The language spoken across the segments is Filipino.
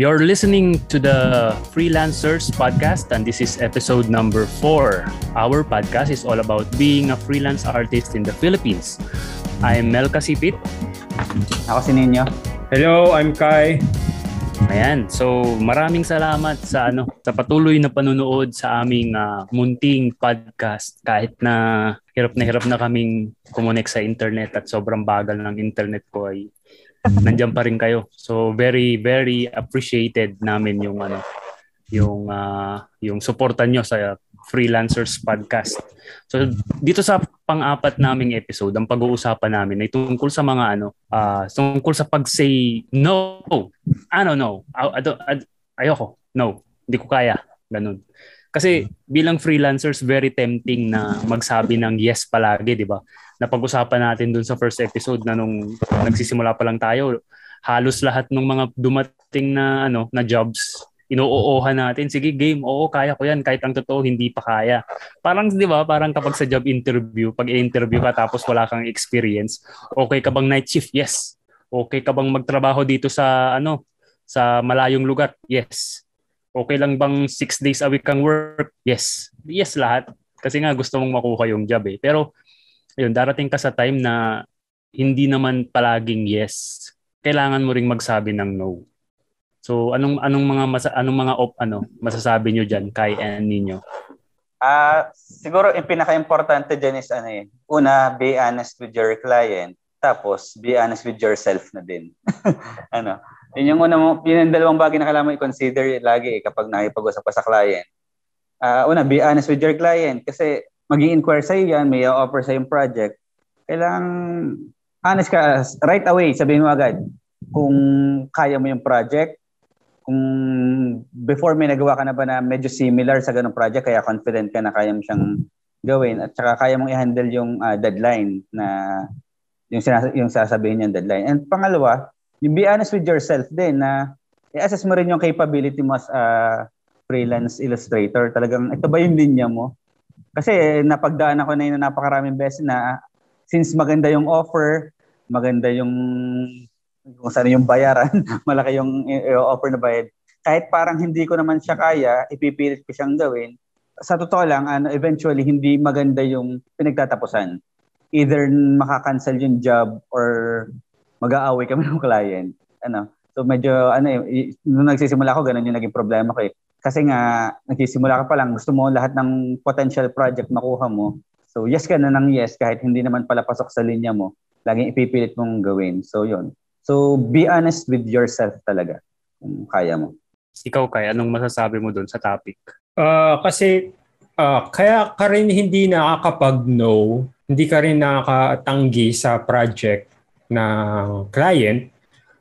You're listening to the Freelancers Podcast, and this is episode number four. Our podcast is all about being a freelance artist in the Philippines. I'm Mel Kasipit. Ako si Ninyo. Hello, I'm Kai. Ayan, so maraming salamat sa ano sa patuloy na panunood sa aming uh, munting podcast kahit na hirap na hirap na kaming kumonek sa internet at sobrang bagal ng internet ko ay nandiyan pa rin kayo. So very very appreciated namin yung ano yung uh, yung suporta nyo sa Freelancers Podcast. So dito sa pang-apat naming episode, ang pag-uusapan namin ay tungkol sa mga ano, uh, tungkol sa pag-say no. Ano no? I, I I, ayoko. No. Hindi ko kaya. Ganun. Kasi bilang freelancers, very tempting na magsabi ng yes palagi, di ba? Napag-usapan natin dun sa first episode na nung nagsisimula pa lang tayo, halos lahat ng mga dumating na ano na jobs inuoohan natin. Sige, game. Oo, kaya ko yan. Kahit ang totoo, hindi pa kaya. Parang, di ba, parang kapag sa job interview, pag i-interview ka tapos wala kang experience, okay ka bang night shift? Yes. Okay ka bang magtrabaho dito sa, ano, sa malayong lugar? Yes. Okay lang bang six days a week kang work? Yes. Yes lahat. Kasi nga gusto mong makuha yung job eh. Pero, yun, darating ka sa time na hindi naman palaging yes. Kailangan mo ring magsabi ng no. So anong anong mga masa, anong mga op ano masasabi niyo diyan kay and ninyo? Ah, uh, siguro yung pinaka-importante diyan is ano eh. Una, be honest with your client. Tapos, be honest with yourself na din. ano? Yun yung una mo, yun yung dalawang bagay na kailangan i-consider lagi eh, kapag nakipag-usap ka sa client. Uh, una, be honest with your client kasi mag inquire sa yan, may offer sa yung project. Kailangan honest ka right away, sabihin mo agad kung kaya mo yung project, kung before may nagawa ka na ba na medyo similar sa ganung project kaya confident ka na kaya mo siyang gawin at saka kaya mong i-handle yung uh, deadline na yung sinas- yung sasabihin yung deadline. And pangalawa, yung be honest with yourself din na i-assess mo rin yung capability mo as a freelance illustrator. Talagang ito ba yung linya mo? Kasi napagdaan ako na yun na napakaraming beses na since maganda yung offer, maganda yung kung saan yung bayaran, malaki yung offer na bayad. Kahit parang hindi ko naman siya kaya, ipipilit ko siyang gawin. Sa totoo lang, ano, eventually, hindi maganda yung pinagtatapusan. Either makakancel yung job or mag-aaway kami ng client. Ano, so medyo, ano, nung nagsisimula ako, ganun yung naging problema ko eh. Kasi nga, nagsisimula ka pa lang, gusto mo lahat ng potential project makuha mo. So yes ka na ng yes kahit hindi naman pala pasok sa linya mo. Laging ipipilit mong gawin. So yun. So, be honest with yourself talaga kung kaya mo. Ikaw, kaya anong masasabi mo doon sa topic? Uh, kasi uh, kaya ka rin hindi nakakapag-no, hindi ka rin nakakatanggi sa project ng client,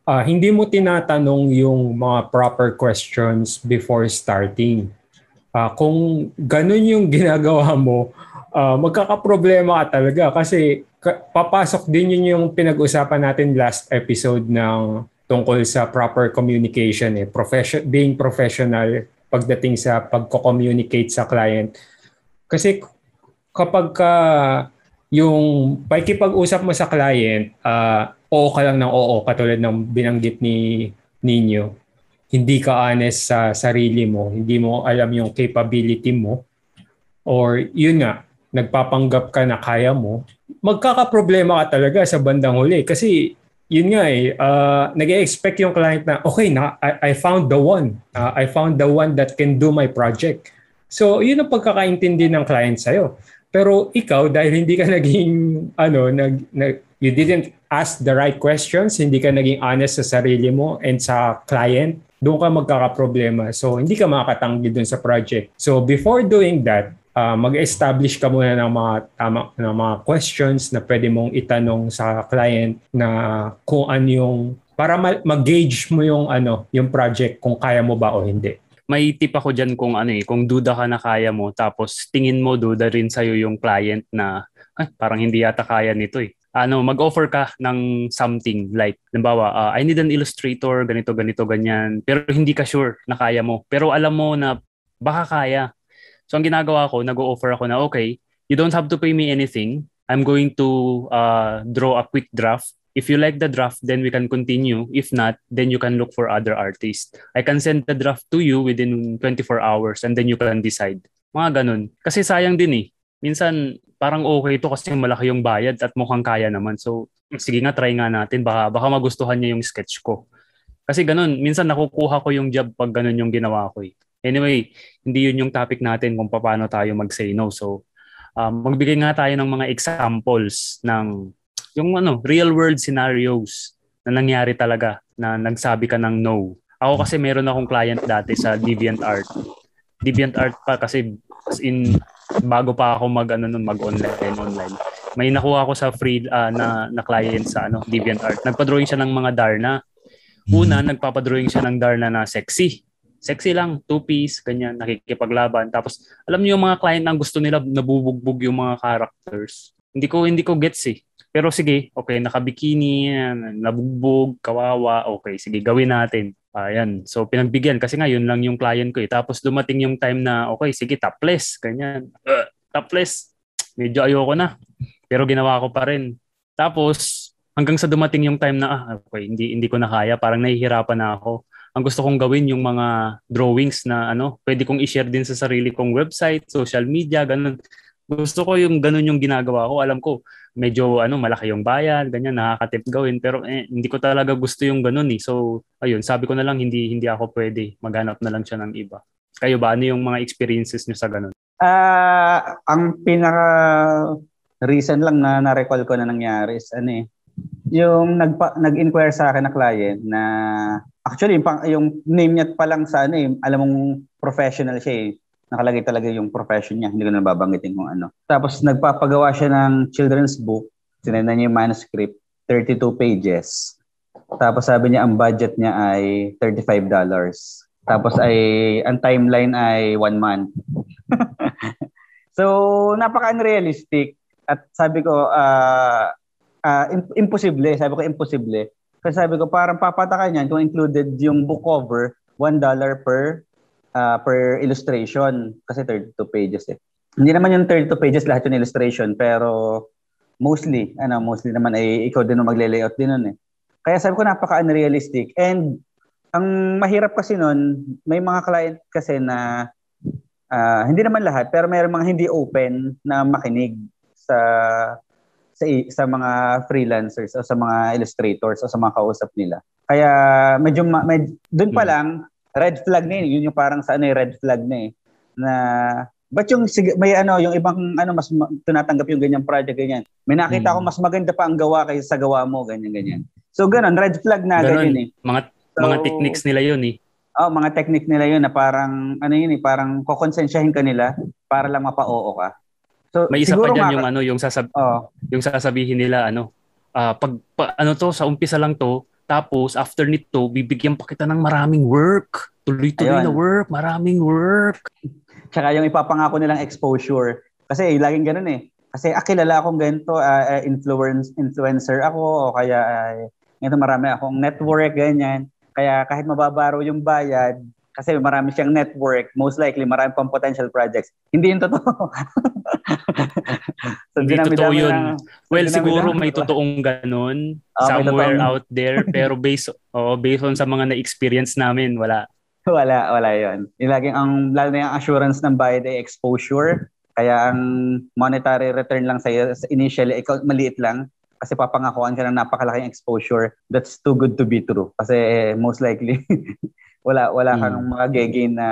uh, hindi mo tinatanong yung mga proper questions before starting. Uh, kung ganun yung ginagawa mo, uh, magkakaproblema ka talaga kasi papasok din yun yung pinag-usapan natin last episode ng tungkol sa proper communication eh profession being professional pagdating sa pagko-communicate sa client kasi kapag ka yung pakikipag-usap mo sa client uh, oo ka lang ng oo katulad ng binanggit ni ninyo hindi ka honest sa sarili mo hindi mo alam yung capability mo or yun nga nagpapanggap ka na kaya mo magkakaproblema ka talaga sa bandang huli kasi yun nga eh, uh, nag-expect yung client na, okay, na, I, I found the one. Uh, I found the one that can do my project. So, yun ang pagkakaintindi ng client sa'yo. Pero ikaw, dahil hindi ka naging, ano, nag, nag, you didn't ask the right questions, hindi ka naging honest sa sarili mo and sa client, doon ka magkakaproblema. So, hindi ka makakatanggi doon sa project. So, before doing that, uh, mag-establish ka muna ng mga tama ng mga questions na pwede mong itanong sa client na kung ano yung para mag-gauge mo yung ano, yung project kung kaya mo ba o hindi. May tip ako diyan kung ano eh, kung duda ka na kaya mo tapos tingin mo duda rin sa yung client na ah, parang hindi yata kaya nito eh. Ano, mag-offer ka ng something like, halimbawa, uh, I need an illustrator, ganito, ganito, ganyan. Pero hindi ka sure na kaya mo. Pero alam mo na baka kaya So ang ginagawa ko, nag-o-offer ako na, okay, you don't have to pay me anything. I'm going to uh, draw a quick draft If you like the draft, then we can continue. If not, then you can look for other artists. I can send the draft to you within 24 hours and then you can decide. Mga ganun. Kasi sayang din eh. Minsan, parang okay to kasi malaki yung bayad at mukhang kaya naman. So, sige nga, try nga natin. Baka, baka magustuhan niya yung sketch ko. Kasi ganun, minsan nakukuha ko yung job pag ganun yung ginawa ko eh. Anyway, hindi yun yung topic natin kung paano tayo mag-say no. So, um, magbigay nga tayo ng mga examples ng yung ano, real world scenarios na nangyari talaga na nagsabi ka ng no. Ako kasi meron akong client dati sa DeviantArt. DeviantArt pa kasi in bago pa ako mag ano nun, mag online online. May nakuha ako sa free uh, na na client sa ano DeviantArt. Nagpa-drawing siya ng mga Darna. Una, nagpapa-drawing siya ng Darna na sexy. Sexy lang, two-piece, ganyan, nakikipaglaban. Tapos, alam niyo yung mga client na gusto nila nabubugbog yung mga characters. Hindi ko hindi ko gets eh. Pero sige, okay, nakabikini, nabugbog, kawawa, okay, sige, gawin natin. Ayan. So, pinagbigyan kasi nga yun lang yung client ko eh. Tapos dumating yung time na, okay, sige, topless, ganyan. Uh, topless. Medyo ayoko na. Pero ginawa ko pa rin. Tapos, hanggang sa dumating yung time na, ah, okay, hindi, hindi ko na kaya. Parang nahihirapan na ako. Ang gusto kong gawin yung mga drawings na ano, pwede kong i-share din sa sarili kong website, social media, ganun. Gusto ko yung ganun yung ginagawa ko. Alam ko, medyo ano malaki yung bayad, ganyan nakakatip gawin pero eh, hindi ko talaga gusto yung ganun eh. So ayun, sabi ko na lang hindi hindi ako pwede. Maghanap na lang siya ng iba. Kayo ba ano yung mga experiences niyo sa ganun? Ah, uh, ang pinaka recent lang na na-recall ko na nangyari is ano eh, yung nagpa, nag-inquire sa akin na client na actually yung, yung name niya pa lang sa ano eh, alam mong professional siya eh nakalagay talaga yung profession niya. Hindi ko na babanggitin kung ano. Tapos nagpapagawa siya ng children's book. Sinenda niya yung manuscript, 32 pages. Tapos sabi niya ang budget niya ay $35. Tapos ay ang timeline ay one month. so napaka-unrealistic. At sabi ko, uh, uh, imposible. Sabi ko, imposible. Kasi sabi ko, parang papatakan yan kung included yung book cover, $1 per uh, per illustration kasi 32 pages eh. Hindi naman yung 32 pages lahat yung illustration pero mostly, ano, mostly naman ay ikaw din magle-layout din nun eh. Kaya sabi ko napaka-unrealistic and ang mahirap kasi nun, may mga client kasi na uh, hindi naman lahat pero may mga hindi open na makinig sa sa sa mga freelancers o sa mga illustrators o sa mga kausap nila. Kaya medyo ma- med, doon pa hmm. lang red flag na yun. Yun yung parang sa ano yung red flag na eh. Na, but yung may ano, yung ibang ano, mas tinatanggap yung ganyang project, ganyan. May nakita hmm. ko mas maganda pa ang gawa kaysa sa gawa mo, ganyan, ganyan. So, ganun, red flag na, ganun, ganyan eh. Mga, so, mga techniques nila yun eh. Oh, mga technique nila yun na parang, ano yun eh, parang kokonsensyahin ka nila para lang mapa-oo ka. So, may isa pa diyan yung ano, yung sasab oh. yung sasabihin nila ano, uh, pag pa, ano to sa umpisa lang to, tapos, after nito, bibigyan pa kita ng maraming work. Tuloy-tuloy Ayun. na work, maraming work. Tsaka yung ipapangako nilang exposure. Kasi eh, laging ganun eh. Kasi ah, kilala akong ganito, uh, influence, influencer ako o kaya uh, ito marami akong network, ganyan. Kaya kahit mababaro yung bayad, kasi marami siyang network, most likely marami pang potential projects. Hindi yun totoo. so, Hindi totoo yun. Na, well, siguro may totoong ganun oh, somewhere totoong... out there, pero based, oh, based on sa mga na-experience namin, wala. Wala, wala yun. Yung laging ang, lalo na yung assurance ng bayad ay exposure. Kaya ang monetary return lang sa'yo, initially, ikaw, maliit lang kasi papangakuan ka ng napakalaking exposure, that's too good to be true. Kasi eh, most likely, wala wala hmm. kang mga na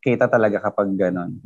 kita talaga kapag ganun.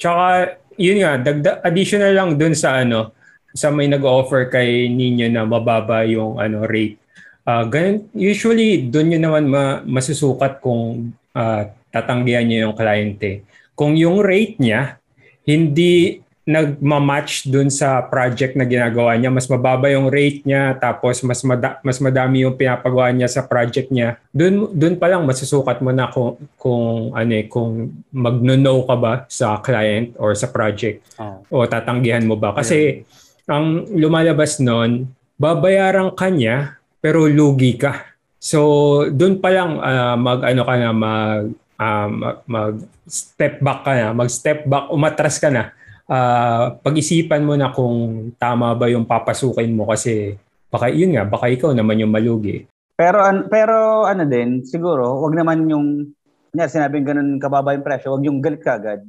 Tsaka yun nga, dagda, additional lang dun sa ano, sa may nag-offer kay ninyo na mababa yung ano rate. Uh, ganun, usually doon yun naman ma, masusukat kung uh, tatanggihan niyo yung kliyente. Kung yung rate niya hindi nagma-match dun sa project na ginagawa niya. Mas mababa yung rate niya tapos mas mada- mas madami yung pinapagawa niya sa project niya. Dun dun pa lang masusukat mo na kung kung ano eh, kung magno-no ka ba sa client or sa project oh. o tatanggihan mo ba kasi yeah. ang lumalabas noon babayaran ka niya pero lugi ka. So dun pa lang uh, mag ano ka na mag uh, mag step back ka na, mag step back, umatras ka na uh, pag-isipan mo na kung tama ba yung papasukin mo kasi baka yun nga, baka ikaw naman yung malugi. Pero an, pero ano din, siguro, wag naman yung kunya sinabing ganun kababa yung presyo, wag yung galit kagad.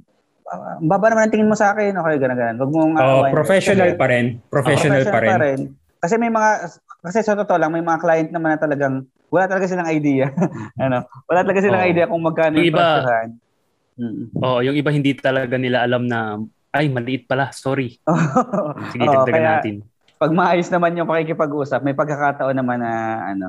Uh, baba naman ang tingin mo sa akin, okay, ganun ganun. Wag mong oh, professional pa rin. Professional, oh, professional pa, rin. pa rin. Kasi may mga kasi sa totoo lang may mga client naman na talagang wala talaga silang idea. ano? Wala talaga silang oh. idea kung magkano yung iba. Mm. Oh, yung iba hindi talaga nila alam na ay maliit pala, sorry. Sige, oh, dagdagan natin. Pag maayos naman yung pakikipag-usap, may pagkakataon naman na ano,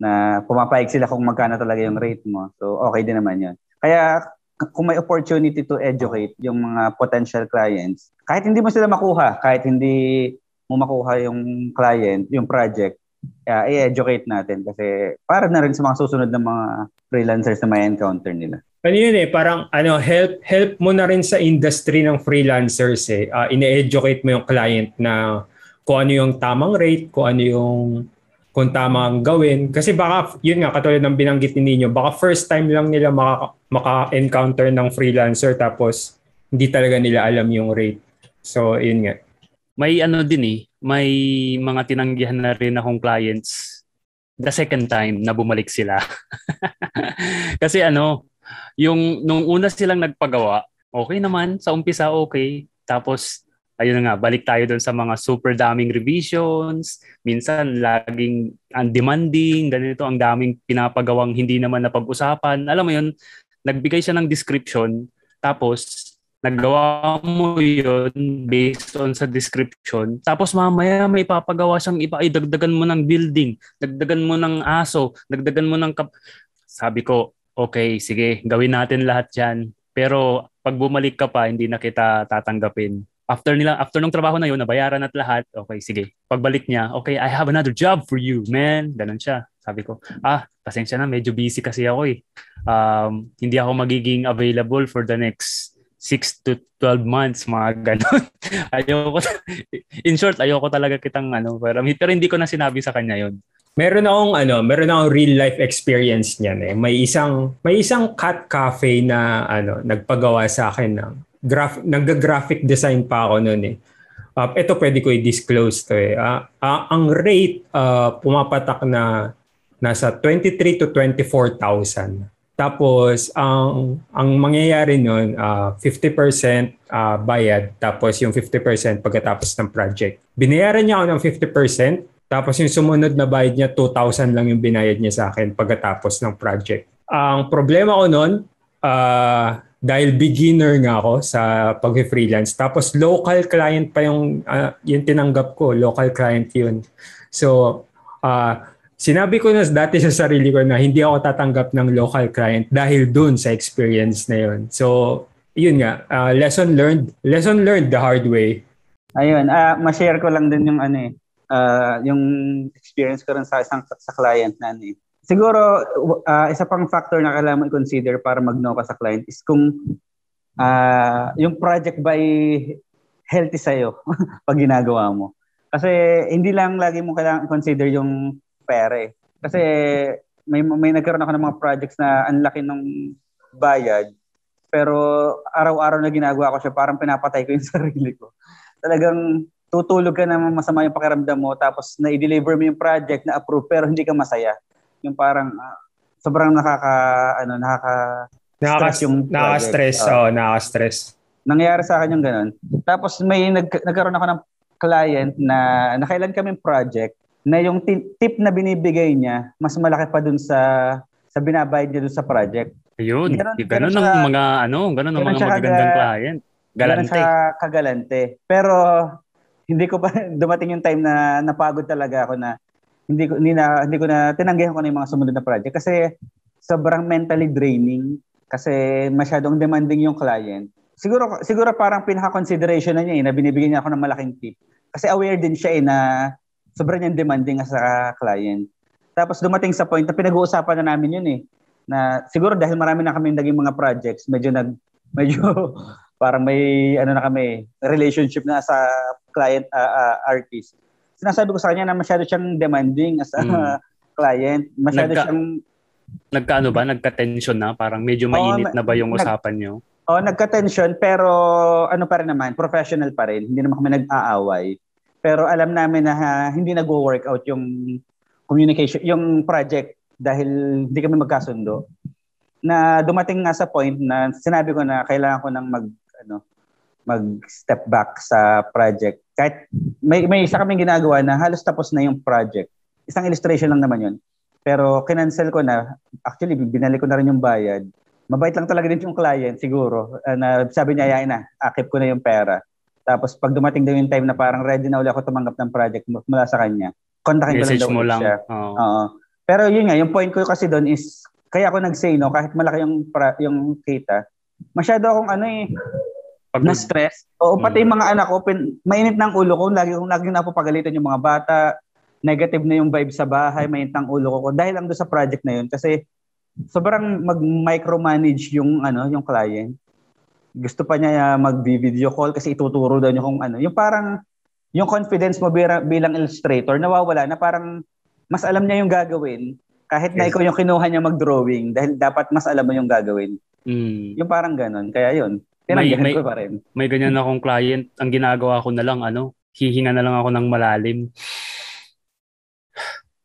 na pumapayag sila kung magkano talaga yung rate mo. So, okay din naman yun. Kaya, kung may opportunity to educate yung mga potential clients, kahit hindi mo sila makuha, kahit hindi mo makuha yung client, yung project, uh, i-educate natin kasi para na rin sa mga susunod na mga freelancers na may encounter nila. Ano yun eh, parang ano, help help mo na rin sa industry ng freelancers eh. Uh, ine-educate mo yung client na kung ano yung tamang rate, kung ano yung kung tama ang gawin. Kasi baka, yun nga, katulad ng binanggit ninyo, baka first time lang nila maka, maka-encounter ng freelancer tapos hindi talaga nila alam yung rate. So, yun nga. May ano din eh, may mga tinanggihan na rin akong clients the second time na bumalik sila. Kasi ano, yung nung una silang nagpagawa, okay naman, sa umpisa okay. Tapos ayun nga, balik tayo doon sa mga super daming revisions, minsan laging undemanding, ganito ang daming pinapagawang hindi naman napag-usapan. Alam mo yun, nagbigay siya ng description, tapos nagawa mo yun based on sa description. Tapos mamaya may papagawa siyang iba, ay dagdagan mo ng building, dagdagan mo ng aso, dagdagan mo ng kap... Sabi ko, okay, sige, gawin natin lahat yan. Pero pag bumalik ka pa, hindi na kita tatanggapin. After nila after nung trabaho na yun nabayaran at lahat. Okay sige. Pagbalik niya okay I have another job for you man. Ganun siya sabi ko. Ah pasensya na medyo busy kasi ako eh. Um, hindi ako magiging available for the next 6 to 12 months mga ganun. Ayoko in short ayoko talaga kitang ano pero, pero hindi ko na sinabi sa kanya yon Meron akong ano, meron akong real life experience niyan eh. May isang may isang cat cafe na ano, nagpagawa sa akin ng graph, nag-graphic design pa ako noon eh. Uh, ito pwede ko i-disclose to eh. Uh, uh, ang rate uh, pumapatak na nasa 23 to 24,000. Tapos ang ang mangyayari noon uh, 50% uh, bayad tapos yung 50% pagkatapos ng project. Binayaran niya ako ng 50% tapos yung sumunod na bayad niya 2,000 lang yung binayad niya sa akin pagkatapos ng project. Ang problema ko noon uh, dahil beginner nga ako sa pag-freelance. Tapos local client pa yung, uh, yung tinanggap ko. Local client yun. So, uh, sinabi ko na dati sa sarili ko na hindi ako tatanggap ng local client dahil dun sa experience na yun. So, yun nga, uh, lesson learned. Lesson learned the hard way. Ayun, uh, ma-share ko lang din yung ano eh, uh, yung experience ko rin sa isang sa client na ano eh siguro uh, isa pang factor na kailangan mo i-consider para mag-no ka sa client is kung uh, yung project by healthy sa'yo pag ginagawa mo. Kasi hindi lang lagi mo kailangan consider yung pera eh. Kasi may, may nagkaroon ako ng mga projects na ang laki ng bayad pero araw-araw na ginagawa ko siya parang pinapatay ko yung sarili ko. Talagang tutulog ka na masama yung pakiramdam mo tapos na-deliver mo yung project na approve pero hindi ka masaya yung parang uh, sobrang nakaka ano nakaka stress yung nakaka-stress uh, oh, nakaka-stress. Nangyayari sa akin yung ganun. Tapos may nag, nagkaroon ako ng client na nakailan kaming project na yung tip na binibigay niya mas malaki pa dun sa sa binabayad niya dun sa project. Ayun, ganun, ganun, ganun ng mga ano, ganun ng mga magagandang client. Galante. Ganun siya kagalante. Pero hindi ko pa dumating yung time na napagod talaga ako na hindi ko hindi na hindi ko na tinanggihan ko na yung mga sumunod na project kasi sobrang mentally draining kasi masyadong demanding yung client. Siguro siguro parang pinaka-consideration na niya eh, na binibigyan niya ako ng malaking tip. Kasi aware din siya eh na sobrang niyang demanding sa client. Tapos dumating sa point na pinag-uusapan na namin yun eh na siguro dahil marami na kami naging mga projects, medyo nag medyo parang may ano na kami relationship na sa client uh, uh, artist sinasabi ko sa kanya na masyado siyang demanding as a mm. client. Masyado Nagka, siyang... Nagkaano ba? Nagka-tension na? Parang medyo mainit oh, na ba yung nag, usapan nyo? Oh, nagka-tension pero ano pa rin naman, professional pa rin. Hindi naman kami nag-aaway. Pero alam namin na ha, hindi nag-work out yung communication, yung project dahil hindi kami magkasundo. Na dumating nga sa point na sinabi ko na kailangan ko nang mag ano mag-step back sa project. Kahit may, may isa kaming ginagawa na halos tapos na yung project. Isang illustration lang naman yun. Pero kinancel ko na, actually binalik ko na rin yung bayad. Mabait lang talaga din yung client siguro. Uh, na sabi niya, ayain na, akip ko na yung pera. Tapos pag dumating daw yung time na parang ready na ulit ako tumanggap ng project mula sa kanya, kontakin ko lang daw mo lang. siya. Oo. Oo. Pero yun nga, yung point ko kasi doon is, kaya ako nag-say no, kahit malaki yung, pra, yung kita, masyado akong ano eh, Pag na stress. Oo, pati Mm. yung mga anak ko, pin, mainit ng ulo ko, lagi kong lagi napapagalitan yung mga bata, negative na yung vibe sa bahay, mainit ng ulo ko dahil lang doon sa project na yun kasi sobrang mag-micromanage yung ano, yung client. Gusto pa niya mag-video call kasi ituturo daw niya kung ano. Yung parang yung confidence mo bilang, bilang illustrator nawawala na parang mas alam niya yung gagawin kahit na Yes. ikaw yung kinuha niya mag-drawing dahil dapat mas alam mo yung gagawin. Mm. Yung parang ganun. Kaya yun, tinanggihan may- ko pa rin. May ganyan akong client, ang ginagawa ko na lang, ano, hihinga na lang ako ng malalim.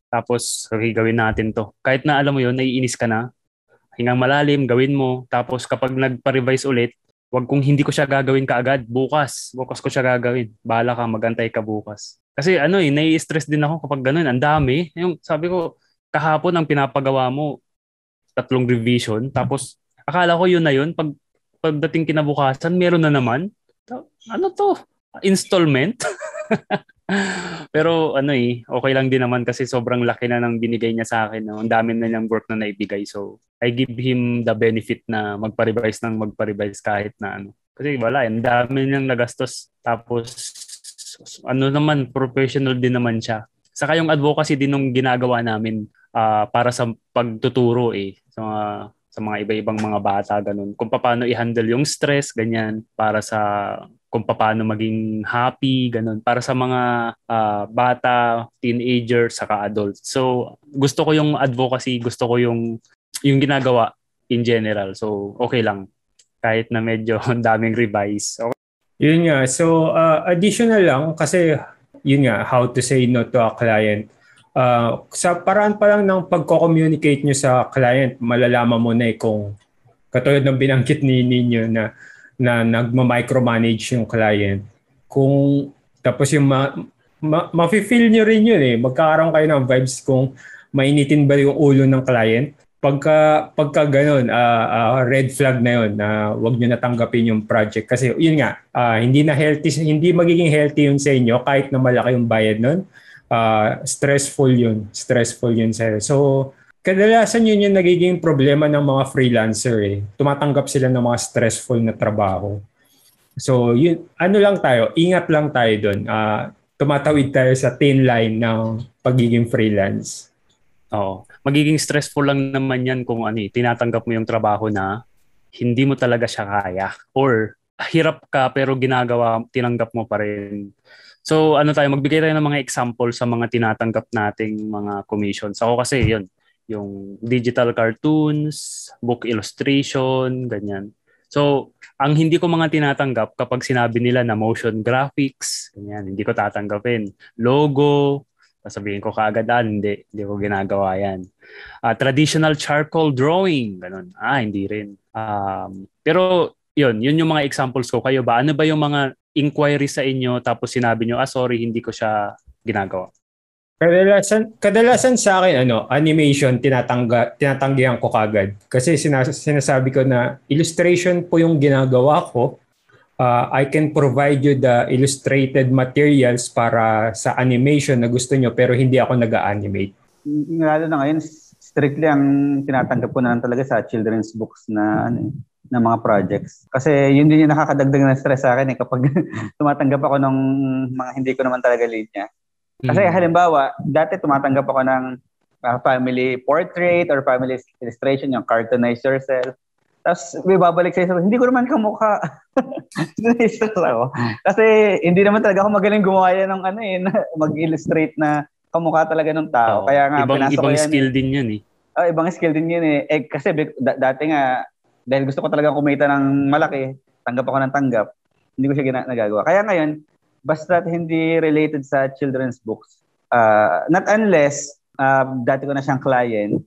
Tapos, okay, gawin natin to. Kahit na alam mo yun, naiinis ka na, hingang malalim, gawin mo. Tapos kapag nagpa-revise ulit, wag kung hindi ko siya gagawin kaagad, bukas. Bukas ko siya gagawin. Bahala ka, magantay ka bukas. Kasi ano eh, nai-stress din ako kapag ganun. Ang dami. Yung sabi ko, kahapon ang pinapagawa mo, tatlong revision. Tapos, akala ko yun na yun. Pag, pagdating kinabukasan, meron na naman. Ano to? Installment? Pero ano eh, okay lang din naman kasi sobrang laki na ng binigay niya sa akin. No? Ang dami na niyang work na naibigay. So, I give him the benefit na magpa-revise ng magpa-revise kahit na ano. Kasi wala, eh, ang dami niyang nagastos. Tapos, ano naman, professional din naman siya. Saka yung advocacy din nung ginagawa namin ah, para sa pagtuturo eh. Sa mga, sa mga iba-ibang mga bata, ganun. Kung paano i-handle yung stress, ganyan. Para sa kung paano maging happy, ganun. Para sa mga ah, bata, teenager, saka adult. So, gusto ko yung advocacy, gusto ko yung yung ginagawa in general. So, okay lang. Kahit na medyo daming revise. Okay. Yun nga. So, uh, additional lang kasi yun nga, how to say no to a client. Uh, sa paraan pa lang ng pagko-communicate nyo sa client, malalaman mo na eh kung katulad ng binanggit ni ninyo na na nagma-micromanage yung client. Kung tapos yung ma, ma, ma-feel nyo rin yun eh. Magkakaroon kayo ng vibes kung mainitin ba yung ulo ng client pagka pagka ganun ah, ah, red flag na yun na wag niyo natanggapin yung project kasi yun nga ah, hindi na healthy hindi magiging healthy yun sa inyo kahit na malaki yung bayad nun Ah, stressful yun stressful yun sa so kadalasan yun yung nagiging problema ng mga freelancer eh tumatanggap sila ng mga stressful na trabaho so yun ano lang tayo ingat lang tayo doon Ah, tumatawid tayo sa thin line ng pagiging freelance Oo. Magiging stressful lang naman yan kung ano eh, tinatanggap mo yung trabaho na hindi mo talaga siya kaya. Or hirap ka pero ginagawa, tinanggap mo pa rin. So ano tayo, magbigay tayo ng mga example sa mga tinatanggap nating mga commissions. Ako kasi yun, yung digital cartoons, book illustration, ganyan. So, ang hindi ko mga tinatanggap kapag sinabi nila na motion graphics, ganyan, hindi ko tatanggapin. Logo, sasabihin ko kaagad, ah, hindi, hindi ko ginagawa yan. Ah, traditional charcoal drawing, ganun. Ah, hindi rin. Um, pero, yun, yun yung mga examples ko. Kayo ba? Ano ba yung mga inquiry sa inyo tapos sinabi nyo, ah, sorry, hindi ko siya ginagawa? Kadalasan, kadalasan sa akin, ano, animation, tinatangga, tinatanggihan ko kagad. Kasi sinas- sinasabi ko na illustration po yung ginagawa ko. Uh, I can provide you the illustrated materials para sa animation na gusto nyo pero hindi ako nag-animate. lalo na ngayon, strictly ang tinatanggap ko na lang talaga sa children's books na ano, na mga projects. Kasi yun din yung nakakadagdag ng stress sa akin eh kapag tumatanggap ako ng mga hindi ko naman talaga linya. Kasi Mm. halimbawa, dati tumatanggap ako ng uh, family portrait or family illustration, yung cartoonize yourself. Tapos may babalik sa'yo, hindi ko naman kamukha. Stress ako. Kasi hindi naman talaga ako magaling gumawa yan ng ano eh, mag-illustrate na kamukha talaga ng tao. Oo. Kaya nga, ibang, ibang yan skill eh. din yun eh. Ah, ibang skill din yun eh. eh kasi da- dati nga, dahil gusto ko talaga kumita ng malaki, tanggap ako ng tanggap, hindi ko siya gina- nagagawa. Kaya ngayon, basta hindi related sa children's books. Uh, not unless uh, dati ko na siyang client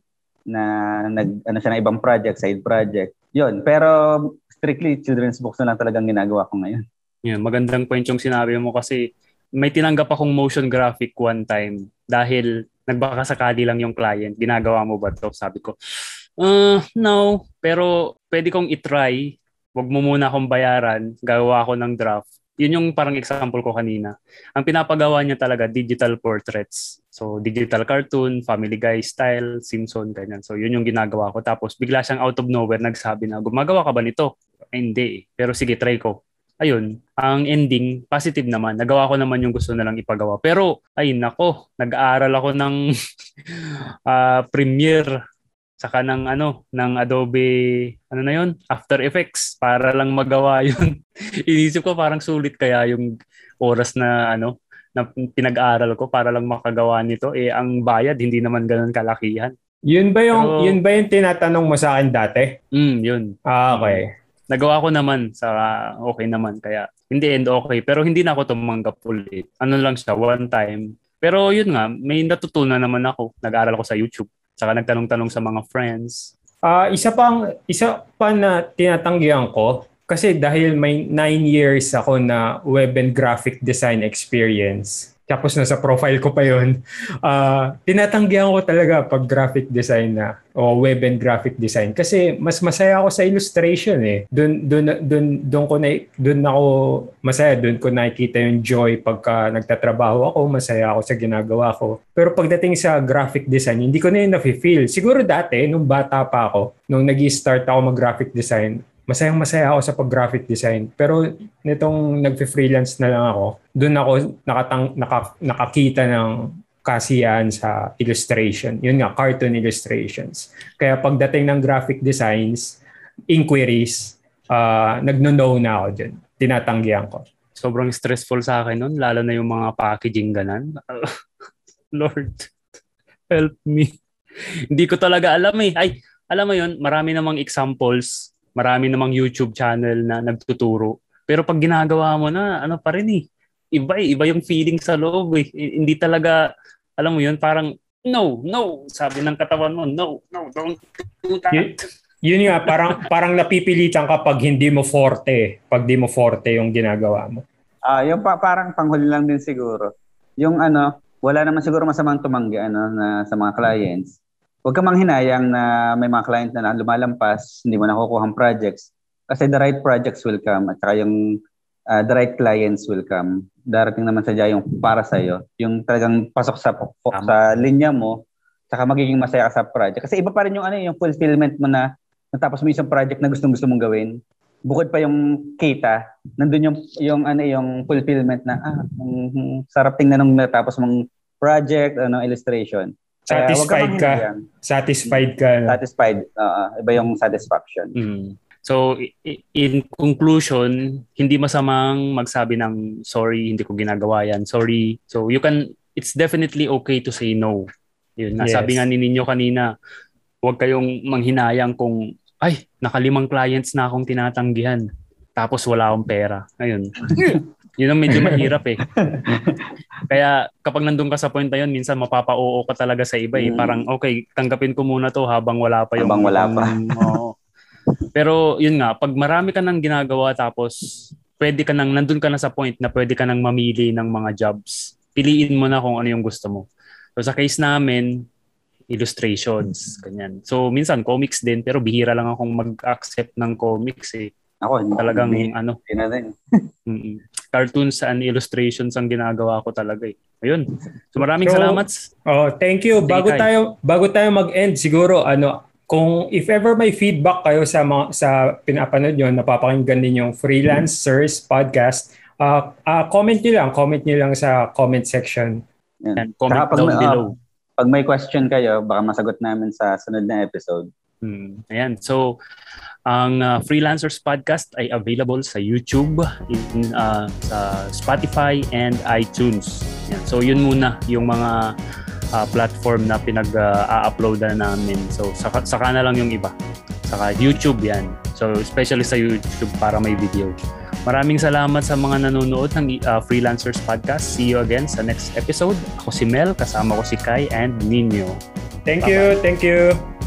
na nag ano siya ng ibang project, side project. 'Yun. Pero strictly children's books na lang talagang ginagawa ko ngayon. Yeah, magandang point yung sinabi mo kasi may tinanggap akong motion graphic one time dahil nagbaka sakali lang yung client. Ginagawa mo ba to? Sabi ko, uh, no. Pero pwede kong itry. Huwag mo muna akong bayaran. Gawa ako ng draft. Yun yung parang example ko kanina. Ang pinapagawa niya talaga, digital portraits. So, digital cartoon, Family Guy style, Simpson, ganyan. So, yun yung ginagawa ko. Tapos, bigla siyang out of nowhere, nagsabi na, gumagawa ka ba nito? Hindi. Pero sige, try ko ayun, ang ending, positive naman. Nagawa ko naman yung gusto na lang ipagawa. Pero, ay nako, nag-aaral ako ng uh, Premiere saka ng ano, ng Adobe, ano na yun, After Effects para lang magawa yun. Inisip ko parang sulit kaya yung oras na ano, na pinag-aaral ko para lang makagawa nito. Eh, ang bayad, hindi naman ganun kalakihan. Yun ba yung Pero, yun ba yung tinatanong mo sa akin dati? Mm, yun. Ah, okay nagawa ko naman sa okay naman kaya hindi end okay pero hindi na ako tumanggap ulit ano lang siya one time pero yun nga may natutunan naman ako nag-aral ako sa YouTube saka nagtanong-tanong sa mga friends. Uh, isa pang isa pa na tinatanggihan ko kasi dahil may 9 years ako na web and graphic design experience tapos nasa profile ko pa yon uh, tinatanggihan ko talaga pag graphic design na o web and graphic design. Kasi mas masaya ako sa illustration eh. Doon doon doon doon ko na doon ako masaya. Doon ko nakikita yung joy pagka nagtatrabaho ako. Masaya ako sa ginagawa ko. Pero pagdating sa graphic design hindi ko na yun na-feel siguro dati nung bata pa ako nung nag-start ako mag graphic design masayang masaya ako sa pag-graphic design. Pero nitong nagfe-freelance na lang ako, doon ako nakatang, naka, nakakita ng kasiyahan sa illustration. Yun nga, cartoon illustrations. Kaya pagdating ng graphic designs, inquiries, uh, nagno-know na ako dyan. Tinatanggihan ko. Sobrang stressful sa akin nun, lalo na yung mga packaging ganan. Lord, help me. Hindi ko talaga alam eh. Ay, alam mo yun, marami namang examples marami namang YouTube channel na nagtuturo. Pero pag ginagawa mo na, ano pa rin eh. Iba eh, iba yung feeling sa loob eh. Hindi talaga, alam mo yun, parang, no, no, sabi ng katawan mo, no, no, don't do that. Yun, yun nga, parang, parang napipilitan ka pag hindi mo forte, pag di mo forte yung ginagawa mo. Ah, uh, yung pa, parang panghuli lang din siguro. Yung ano, wala naman siguro masamang tumanggi ano na sa mga clients huwag kang manghinayang na may mga client na lumalampas, hindi mo nakukuha ang projects. Kasi the right projects will come at saka yung uh, the right clients will come. Darating naman sa yung para sa iyo, yung talagang pasok sa sa linya mo, saka magiging masaya ka sa project. Kasi iba pa rin yung ano yung fulfillment mo na natapos mo isang project na gusto gusto mong gawin. Bukod pa yung kita, nandun yung yung ano yung fulfillment na ah, um, sarap tingnan nung natapos mong project, ano illustration. Satisfied ka. Satisfied ka. Satisfied. Uh, iba yung satisfaction. Mm. So, in conclusion, hindi masamang magsabi ng sorry, hindi ko ginagawa yan. Sorry. So, you can, it's definitely okay to say no. Yun, nasabi yes. nga ni Ninyo kanina, huwag kayong manghinayang kung, ay, nakalimang clients na akong tinatanggihan. Tapos wala akong pera. Ayun. Yun ang medyo mahirap eh. Kaya kapag nandun ka sa point na yun, minsan mapapa-oo ka talaga sa iba eh. Mm. Parang okay, tanggapin ko muna to habang wala pa yung... Habang wala pa. Um, Pero yun nga, pag marami ka nang ginagawa tapos pwede ka nang, nandun ka na sa point na pwede ka nang mamili ng mga jobs. Piliin mo na kung ano yung gusto mo. So sa case namin, illustrations, ganyan. So minsan comics din pero bihira lang akong mag-accept ng comics eh. Ako, talagang hindi, ano. Hindi na din. cartoons and illustrations ang ginagawa ko talaga eh. Ayun. So maraming so, salamat. Oh, thank you. Bago tayo bago tayo mag-end siguro ano kung if ever may feedback kayo sa mga, sa pinapanood nyo, napapakinggan din yung Freelancers podcast, uh, uh, comment niyo lang, comment niyo lang sa comment section. And comment Saka down may, below. Uh, pag may question kayo, baka masagot namin sa sunod na episode. Hmm. Ayan. So, ang uh, Freelancers Podcast ay available sa YouTube, in, uh, sa Spotify, and iTunes. Yan. So yun muna yung mga uh, platform na pinag-uploadan uh, namin. So saka, saka na lang yung iba. Saka YouTube yan. So especially sa YouTube para may video. Maraming salamat sa mga nanonood ng uh, Freelancers Podcast. See you again sa next episode. Ako si Mel, kasama ko si Kai and Nino. Thank Bye-bye. you, thank you.